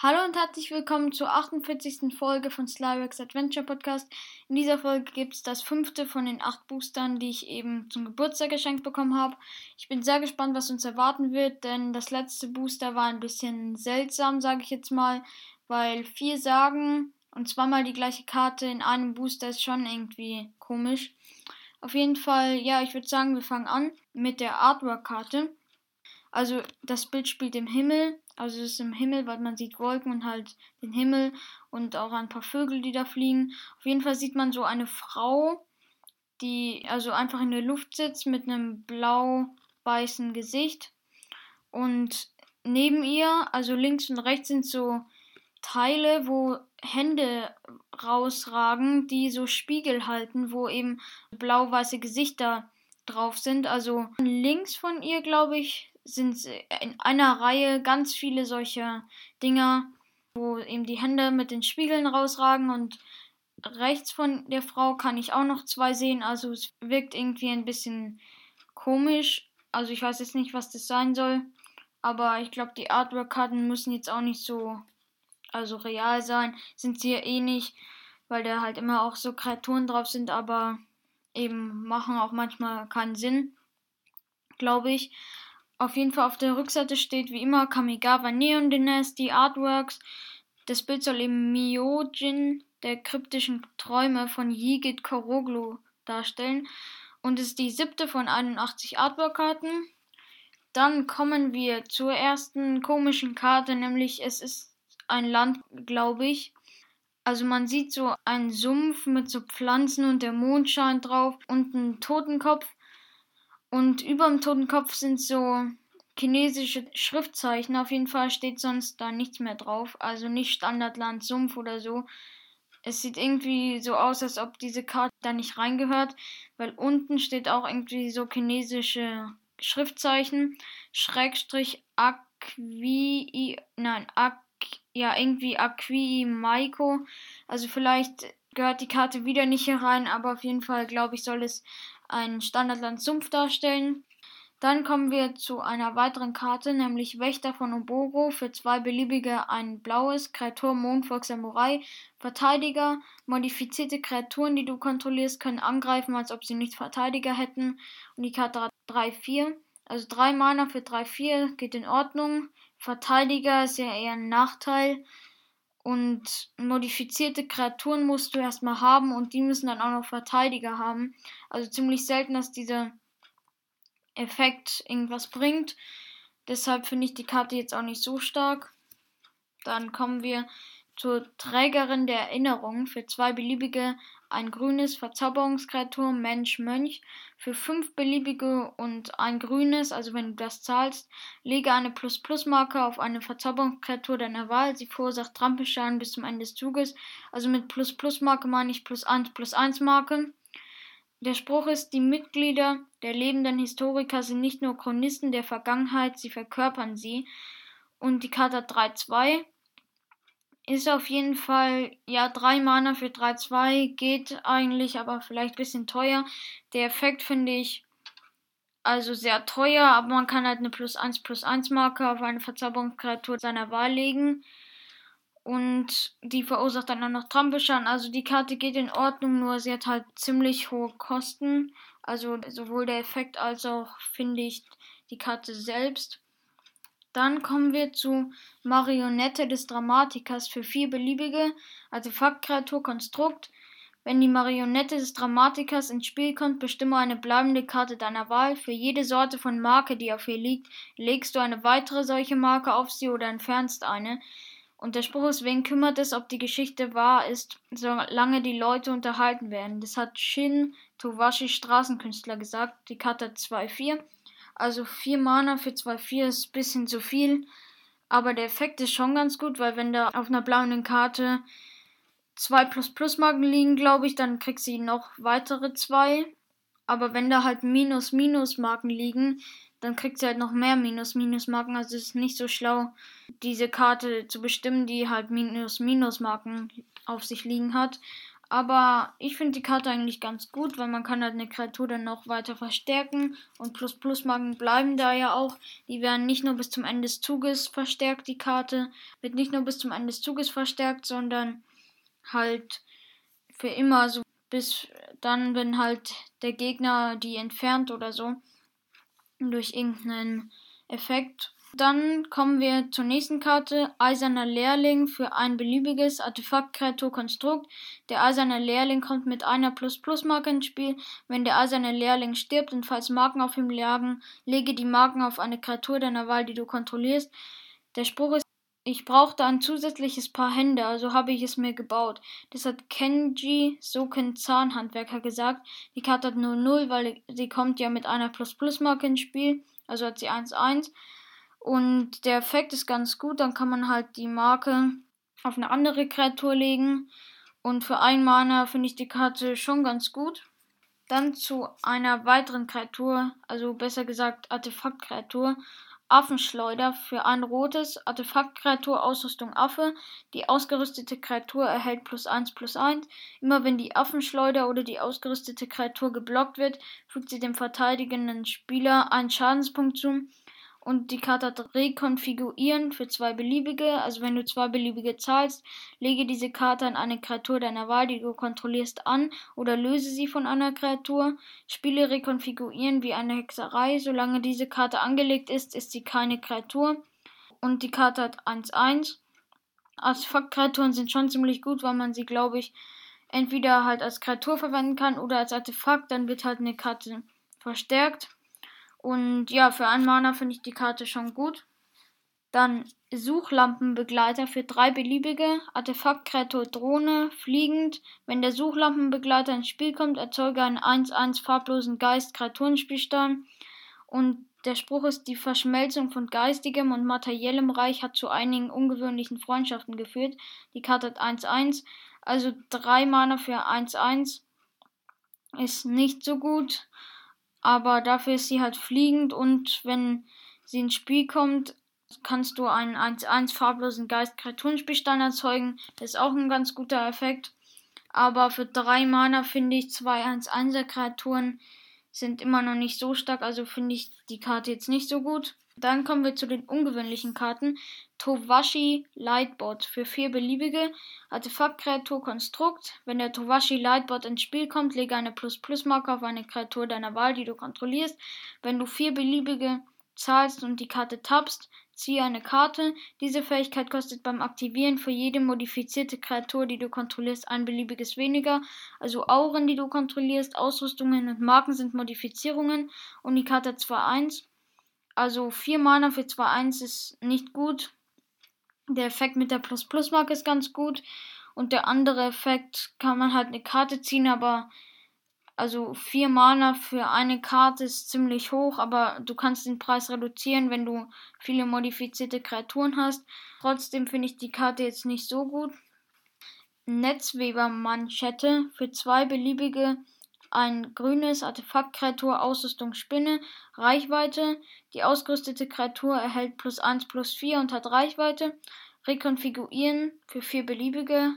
Hallo und herzlich willkommen zur 48. Folge von Slyrex Adventure Podcast. In dieser Folge gibt es das fünfte von den acht Boostern, die ich eben zum Geburtstag geschenkt bekommen habe. Ich bin sehr gespannt, was uns erwarten wird, denn das letzte Booster war ein bisschen seltsam, sage ich jetzt mal, weil vier Sagen und zweimal die gleiche Karte in einem Booster ist schon irgendwie komisch. Auf jeden Fall, ja, ich würde sagen, wir fangen an mit der Artwork-Karte. Also das Bild spielt im Himmel also es ist im Himmel, weil man sieht Wolken und halt den Himmel und auch ein paar Vögel, die da fliegen. Auf jeden Fall sieht man so eine Frau, die also einfach in der Luft sitzt mit einem blau-weißen Gesicht. Und neben ihr, also links und rechts, sind so Teile, wo Hände rausragen, die so Spiegel halten, wo eben blau-weiße Gesichter drauf sind. Also links von ihr, glaube ich, sind in einer Reihe ganz viele solche Dinger, wo eben die Hände mit den Spiegeln rausragen und rechts von der Frau kann ich auch noch zwei sehen. Also es wirkt irgendwie ein bisschen komisch. Also ich weiß jetzt nicht, was das sein soll. Aber ich glaube, die Artwork-Karten müssen jetzt auch nicht so also real sein. Sind sie ja eh nicht, weil da halt immer auch so Kreaturen drauf sind, aber eben machen auch manchmal keinen Sinn, glaube ich. Auf jeden Fall auf der Rückseite steht wie immer Kamigawa Neon Dynasty Artworks. Das Bild soll eben Myojin der kryptischen Träume von Yigit Koroglu darstellen und ist die siebte von 81 Artwork-Karten. Dann kommen wir zur ersten komischen Karte, nämlich es ist ein Land, glaube ich. Also man sieht so einen Sumpf mit so Pflanzen und der Mond scheint drauf und ein Totenkopf und über dem Totenkopf sind so chinesische Schriftzeichen. Auf jeden Fall steht sonst da nichts mehr drauf. Also nicht Standardland, Sumpf oder so. Es sieht irgendwie so aus, als ob diese Karte da nicht reingehört, weil unten steht auch irgendwie so chinesische Schriftzeichen. Schrägstrich Aqui, nein, Aqu, ja, irgendwie Aqui Maiko. Also vielleicht gehört die Karte wieder nicht hier rein, aber auf jeden Fall glaube ich, soll es ein Standardland Sumpf darstellen. Dann kommen wir zu einer weiteren Karte, nämlich Wächter von Oboro für zwei beliebige ein blaues, Kreatur Mondvolk Samurai, Verteidiger, modifizierte Kreaturen, die du kontrollierst, können angreifen, als ob sie nicht Verteidiger hätten. Und die Karte hat 3-4. Also 3 Mana für 3-4 geht in Ordnung. Verteidiger ist ja eher ein Nachteil. Und modifizierte Kreaturen musst du erstmal haben und die müssen dann auch noch Verteidiger haben. Also ziemlich selten, dass dieser Effekt irgendwas bringt. Deshalb finde ich die Karte jetzt auch nicht so stark. Dann kommen wir zur Trägerin der Erinnerung für zwei beliebige ein grünes Verzauberungskreatur Mensch Mönch für fünf beliebige und ein grünes, also wenn du das zahlst, lege eine Plus-Plus-Marke auf eine Verzauberungskreatur deiner Wahl. Sie verursacht Trampelschaden bis zum Ende des Zuges. Also mit Plus-Plus-Marke meine ich plus 1 plus 1 Marke. Der Spruch ist, die Mitglieder der lebenden Historiker sind nicht nur Chronisten der Vergangenheit, sie verkörpern sie. Und die Karte hat 3-2 ist auf jeden Fall, ja, 3 Mana für 3-2 geht eigentlich, aber vielleicht ein bisschen teuer. Der Effekt finde ich also sehr teuer, aber man kann halt eine plus 1 plus 1 Marke auf eine Verzauberungskreatur seiner Wahl legen. Und die verursacht dann auch noch Trampelschaden. Also die Karte geht in Ordnung, nur sie hat halt ziemlich hohe Kosten. Also sowohl der Effekt als auch, finde ich, die Karte selbst. Dann kommen wir zu Marionette des Dramatikers für vier beliebige Artefaktkreatur Konstrukt. Wenn die Marionette des Dramatikers ins Spiel kommt, bestimme eine bleibende Karte deiner Wahl. Für jede Sorte von Marke, die auf ihr liegt, legst du eine weitere solche Marke auf sie oder entfernst eine. Und der Spruch ist, wen kümmert es, ob die Geschichte wahr ist, solange die Leute unterhalten werden. Das hat Shin Towashi Straßenkünstler gesagt. Die Karte 2-4. Also 4 Mana für 2-4 ist ein bisschen zu viel. Aber der Effekt ist schon ganz gut, weil wenn da auf einer blauen Karte 2 plus plus Marken liegen, glaube ich, dann kriegt sie noch weitere 2. Aber wenn da halt minus minus Marken liegen, dann kriegt sie halt noch mehr minus minus Marken. Also es ist nicht so schlau, diese Karte zu bestimmen, die halt minus minus Marken auf sich liegen hat. Aber ich finde die Karte eigentlich ganz gut, weil man kann halt eine Kreatur dann noch weiter verstärken und Plus-Plus-Marken bleiben da ja auch. Die werden nicht nur bis zum Ende des Zuges verstärkt, die Karte wird nicht nur bis zum Ende des Zuges verstärkt, sondern halt für immer so bis dann, wenn halt der Gegner die entfernt oder so durch irgendeinen Effekt dann kommen wir zur nächsten Karte. Eiserner Lehrling für ein beliebiges Artefakt-Kreatur-Konstrukt. Der eiserne Lehrling kommt mit einer Plus-Plus-Marke ins Spiel. Wenn der eiserne Lehrling stirbt und falls Marken auf ihm lagen, lege die Marken auf eine Kreatur deiner Wahl, die du kontrollierst. Der Spruch ist, ich brauchte ein zusätzliches Paar Hände, also habe ich es mir gebaut. Das hat Kenji Soken Zahnhandwerker gesagt. Die Karte hat nur 0, weil sie kommt ja mit einer Plus-Plus-Marke ins Spiel, also hat sie 1-1. Und der Effekt ist ganz gut. Dann kann man halt die Marke auf eine andere Kreatur legen. Und für ein Mana finde ich die Karte schon ganz gut. Dann zu einer weiteren Kreatur, also besser gesagt Artefaktkreatur. Affenschleuder für ein rotes Artefaktkreatur Ausrüstung Affe. Die ausgerüstete Kreatur erhält plus 1 plus 1. Immer wenn die Affenschleuder oder die ausgerüstete Kreatur geblockt wird, fügt sie dem verteidigenden Spieler einen Schadenspunkt zu. Und die Karte Rekonfigurieren für zwei beliebige. Also wenn du zwei beliebige zahlst, lege diese Karte an eine Kreatur deiner Wahl, die du kontrollierst, an oder löse sie von einer Kreatur. Spiele Rekonfigurieren wie eine Hexerei. Solange diese Karte angelegt ist, ist sie keine Kreatur. Und die Karte hat 1-1. Artefaktkreaturen sind schon ziemlich gut, weil man sie, glaube ich, entweder halt als Kreatur verwenden kann oder als Artefakt. Dann wird halt eine Karte verstärkt. Und ja, für einen Mana finde ich die Karte schon gut. Dann Suchlampenbegleiter für drei beliebige. Artefaktkreatur Drohne, fliegend. Wenn der Suchlampenbegleiter ins Spiel kommt, erzeuge einen 1-1 farblosen Geist Kreaturenspielstein. Und der Spruch ist, die Verschmelzung von geistigem und materiellem Reich hat zu einigen ungewöhnlichen Freundschaften geführt. Die Karte hat 1-1, also drei Mana für 1-1 ist nicht so gut aber dafür ist sie halt fliegend und wenn sie ins Spiel kommt, kannst du einen 1-1 farblosen Geist Kreaturenspielstein erzeugen. Das ist auch ein ganz guter Effekt. Aber für 3 Mana finde ich 2 1-1er Kreaturen sind immer noch nicht so stark, also finde ich die Karte jetzt nicht so gut. Dann kommen wir zu den ungewöhnlichen Karten. Towashi Lightbot für vier beliebige Artefaktkreatur Konstrukt. Wenn der Towashi Lightbot ins Spiel kommt, lege eine Plus-Plus-Marke auf eine Kreatur deiner Wahl, die du kontrollierst. Wenn du vier beliebige zahlst und die Karte tappst, ziehe eine Karte. Diese Fähigkeit kostet beim Aktivieren für jede modifizierte Kreatur, die du kontrollierst, ein beliebiges weniger. Also Auren, die du kontrollierst, Ausrüstungen und Marken sind Modifizierungen und die Karte hat zwar 1. Also 4 Mana für 2-1 ist nicht gut. Der Effekt mit der Plus-Plus-Marke ist ganz gut. Und der andere Effekt kann man halt eine Karte ziehen, aber also 4 Mana für eine Karte ist ziemlich hoch, aber du kannst den Preis reduzieren, wenn du viele modifizierte Kreaturen hast. Trotzdem finde ich die Karte jetzt nicht so gut. Netzweber-Manschette für zwei beliebige ein grünes Artefaktkreatur Ausrüstung Spinne, Reichweite. Die ausgerüstete Kreatur erhält plus 1 plus 4 und hat Reichweite. Rekonfigurieren für vier beliebige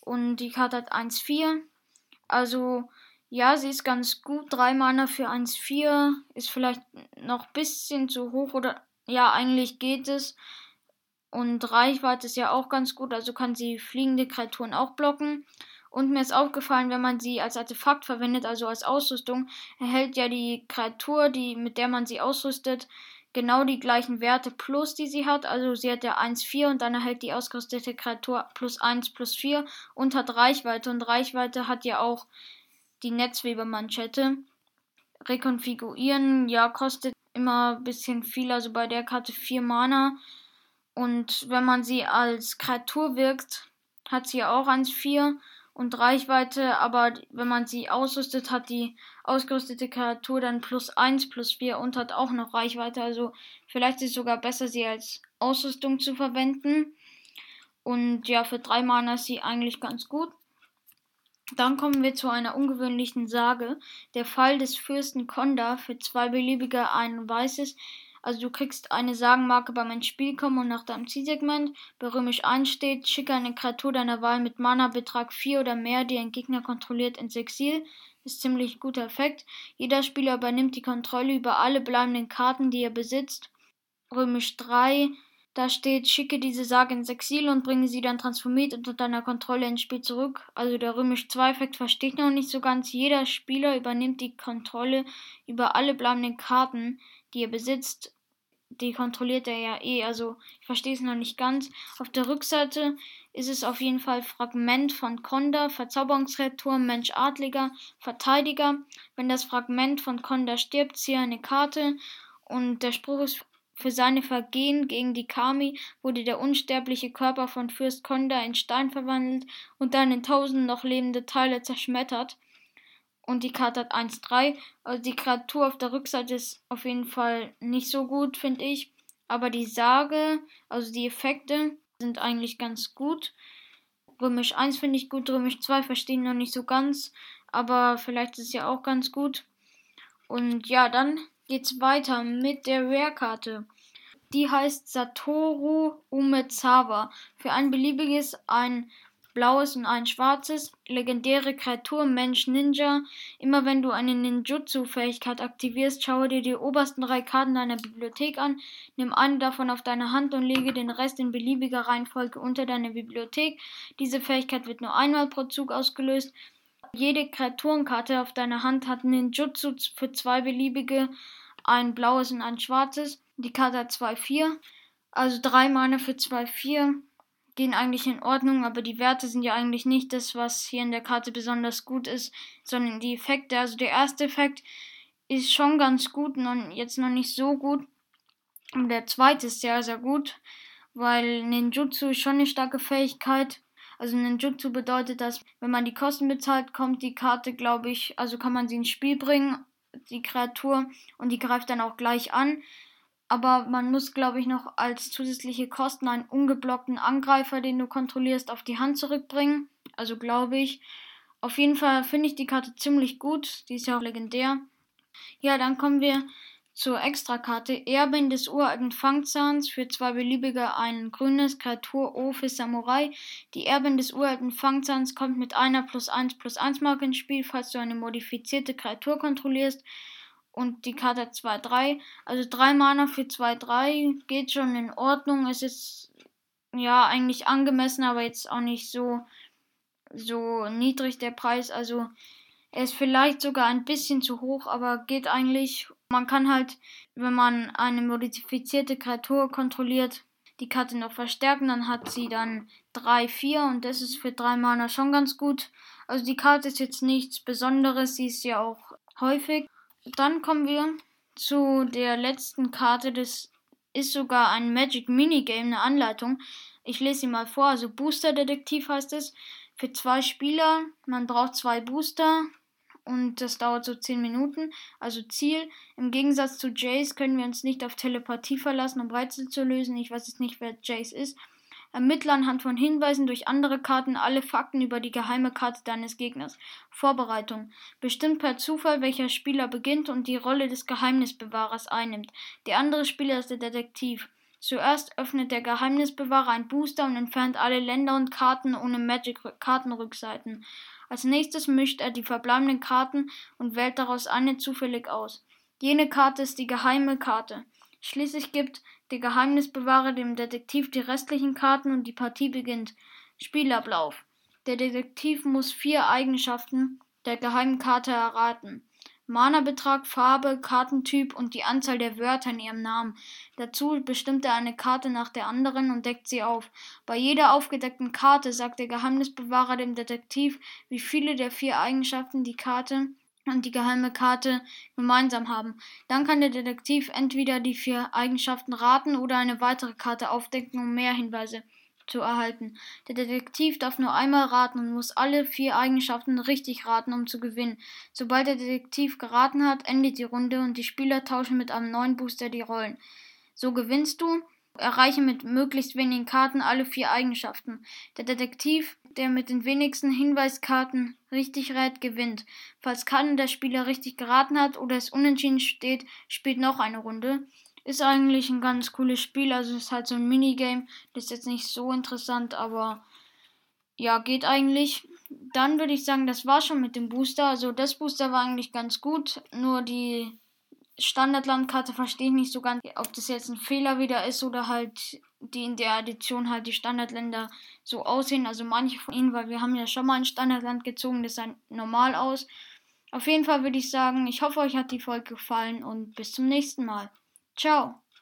und die Karte hat 1-4. Also ja, sie ist ganz gut. 3 Mana für 1-4 ist vielleicht noch ein bisschen zu hoch oder ja, eigentlich geht es. Und Reichweite ist ja auch ganz gut, also kann sie fliegende Kreaturen auch blocken. Und mir ist aufgefallen, wenn man sie als Artefakt verwendet, also als Ausrüstung, erhält ja die Kreatur, die, mit der man sie ausrüstet, genau die gleichen Werte plus, die sie hat. Also sie hat ja 1,4 und dann erhält die ausgerüstete Kreatur plus 1 plus 4 und hat Reichweite. Und Reichweite hat ja auch die Netzwebermanschette. Rekonfigurieren, ja, kostet immer ein bisschen viel, also bei der Karte 4 Mana. Und wenn man sie als Kreatur wirkt, hat sie ja auch 1,4 und Reichweite, aber wenn man sie ausrüstet, hat die ausgerüstete Kreatur dann plus 1 plus 4 und hat auch noch Reichweite. Also vielleicht ist es sogar besser, sie als Ausrüstung zu verwenden. Und ja, für 3 Mana ist sie eigentlich ganz gut. Dann kommen wir zu einer ungewöhnlichen Sage. Der Fall des Fürsten Konda für zwei beliebige ein weißes Also du kriegst eine Sagenmarke beim ins Spiel kommen und nach deinem Zielsegment. Bei Römisch 1 steht, schicke eine Kreatur deiner Wahl mit Mana-Betrag 4 oder mehr, die ein Gegner kontrolliert, ins Exil. Ist ziemlich guter Effekt. Jeder Spieler übernimmt die Kontrolle über alle bleibenden Karten, die er besitzt. Römisch 3 da steht, schicke diese Sage ins Exil und bringe sie dann transformiert unter deiner Kontrolle ins Spiel zurück. Also der römisch 2-Effekt versteht noch nicht so ganz. Jeder Spieler übernimmt die Kontrolle über alle bleibenden Karten, die er besitzt. Die kontrolliert er ja eh, also ich verstehe es noch nicht ganz. Auf der Rückseite ist es auf jeden Fall Fragment von Konda, Verzauberungsreaktor, Mensch Adliger, Verteidiger. Wenn das Fragment von Konda stirbt, ziehe eine Karte und der Spruch ist für seine Vergehen gegen die Kami wurde der unsterbliche Körper von Fürst Konda in Stein verwandelt und dann in tausend noch lebende Teile zerschmettert. Und die Karte hat 1-3. Also die Kreatur auf der Rückseite ist auf jeden Fall nicht so gut, finde ich. Aber die Sage, also die Effekte, sind eigentlich ganz gut. Römisch 1 finde ich gut, Römisch 2 verstehe ich noch nicht so ganz, aber vielleicht ist es ja auch ganz gut. Und ja, dann geht's weiter mit der Rare-Karte. Die heißt Satoru Umezawa. Für ein beliebiges, ein blaues und ein schwarzes. Legendäre Kreatur Mensch Ninja. Immer wenn du eine Ninjutsu-Fähigkeit aktivierst, schaue dir die obersten drei Karten deiner Bibliothek an, nimm eine davon auf deine Hand und lege den Rest in beliebiger Reihenfolge unter deine Bibliothek. Diese Fähigkeit wird nur einmal pro Zug ausgelöst. Jede Kreaturenkarte auf deiner Hand hat Ninjutsu für zwei beliebige, ein blaues und ein schwarzes. Die Karte hat 2-4, also drei Mana für 2-4 gehen eigentlich in Ordnung, aber die Werte sind ja eigentlich nicht das, was hier in der Karte besonders gut ist, sondern die Effekte. Also der erste Effekt ist schon ganz gut, noch, jetzt noch nicht so gut. Und der zweite ist sehr, sehr gut, weil Ninjutsu ist schon eine starke Fähigkeit. Also Ninjutsu bedeutet, dass wenn man die Kosten bezahlt, kommt die Karte, glaube ich, also kann man sie ins Spiel bringen, die Kreatur, und die greift dann auch gleich an. Aber man muss, glaube ich, noch als zusätzliche Kosten einen ungeblockten Angreifer, den du kontrollierst, auf die Hand zurückbringen. Also glaube ich. Auf jeden Fall finde ich die Karte ziemlich gut. Die ist ja auch legendär. Ja, dann kommen wir zur Extrakarte Erbin des uralten Fangzahns für zwei beliebige ein grünes Kreatur O für Samurai. Die Erbin des uralten Fangzahns kommt mit einer plus 1 plus 1 Marke ins Spiel, falls du eine modifizierte Kreatur kontrollierst. Und die Karte 2-3. Also 3 Mana für 2-3 geht schon in Ordnung. Es ist ja eigentlich angemessen, aber jetzt auch nicht so, so niedrig der Preis. Also er ist vielleicht sogar ein bisschen zu hoch, aber geht eigentlich. Man kann halt, wenn man eine modifizierte Kreatur kontrolliert, die Karte noch verstärken, dann hat sie dann 3, 4 und das ist für 3 Mana schon ganz gut. Also die Karte ist jetzt nichts Besonderes, sie ist ja auch häufig. Dann kommen wir zu der letzten Karte, das ist sogar ein Magic Minigame, eine Anleitung. Ich lese sie mal vor, also Booster Detektiv heißt es. Für zwei Spieler, man braucht zwei Booster, und das dauert so 10 Minuten. Also Ziel, im Gegensatz zu Jace können wir uns nicht auf Telepathie verlassen, um Rätsel zu lösen. Ich weiß jetzt nicht, wer Jace ist. Ermittle anhand von Hinweisen durch andere Karten alle Fakten über die geheime Karte deines Gegners. Vorbereitung. Bestimmt per Zufall, welcher Spieler beginnt und die Rolle des Geheimnisbewahrers einnimmt. Der andere Spieler ist der Detektiv. Zuerst öffnet der Geheimnisbewahrer ein Booster und entfernt alle Länder und Karten ohne Magic-Kartenrückseiten. Als nächstes mischt er die verbleibenden Karten und wählt daraus eine zufällig aus. Jene Karte ist die geheime Karte. Schließlich gibt der Geheimnisbewahrer dem Detektiv die restlichen Karten und die Partie beginnt. Spielablauf. Der Detektiv muss vier Eigenschaften der geheimen Karte erraten. Mana-Betrag, Farbe, Kartentyp und die Anzahl der Wörter in ihrem Namen. Dazu bestimmt er eine Karte nach der anderen und deckt sie auf. Bei jeder aufgedeckten Karte sagt der Geheimnisbewahrer dem Detektiv, wie viele der vier Eigenschaften die Karte und die geheime Karte gemeinsam haben. Dann kann der Detektiv entweder die vier Eigenschaften raten oder eine weitere Karte aufdecken, um mehr Hinweise zu erhalten. Der Detektiv darf nur einmal raten und muss alle vier Eigenschaften richtig raten, um zu gewinnen. Sobald der Detektiv geraten hat, endet die Runde und die Spieler tauschen mit einem neuen Booster die Rollen. So gewinnst du. Erreiche mit möglichst wenigen Karten alle vier Eigenschaften. Der Detektiv, der mit den wenigsten Hinweiskarten richtig rät, gewinnt. Falls keiner der Spieler richtig geraten hat oder es unentschieden steht, spielt noch eine Runde. ist eigentlich ein ganz cooles Spiel. Also ist halt so ein Minigame. Das ist jetzt nicht so interessant, aber ja, geht eigentlich. Dann würde ich sagen, das war schon mit dem Booster. Also das Booster war eigentlich ganz gut. Nur die Standardlandkarte verstehe ich nicht so ganz, ob das jetzt ein Fehler wieder ist oder halt die in der Edition halt die Standardländer so aussehen. Also manche von ihnen, weil wir haben ja schon mal ein Standardland gezogen, das sah normal aus. Auf jeden Fall würde ich sagen, ich hoffe, euch hat die Folge gefallen und bis zum nächsten Mal. Ciao.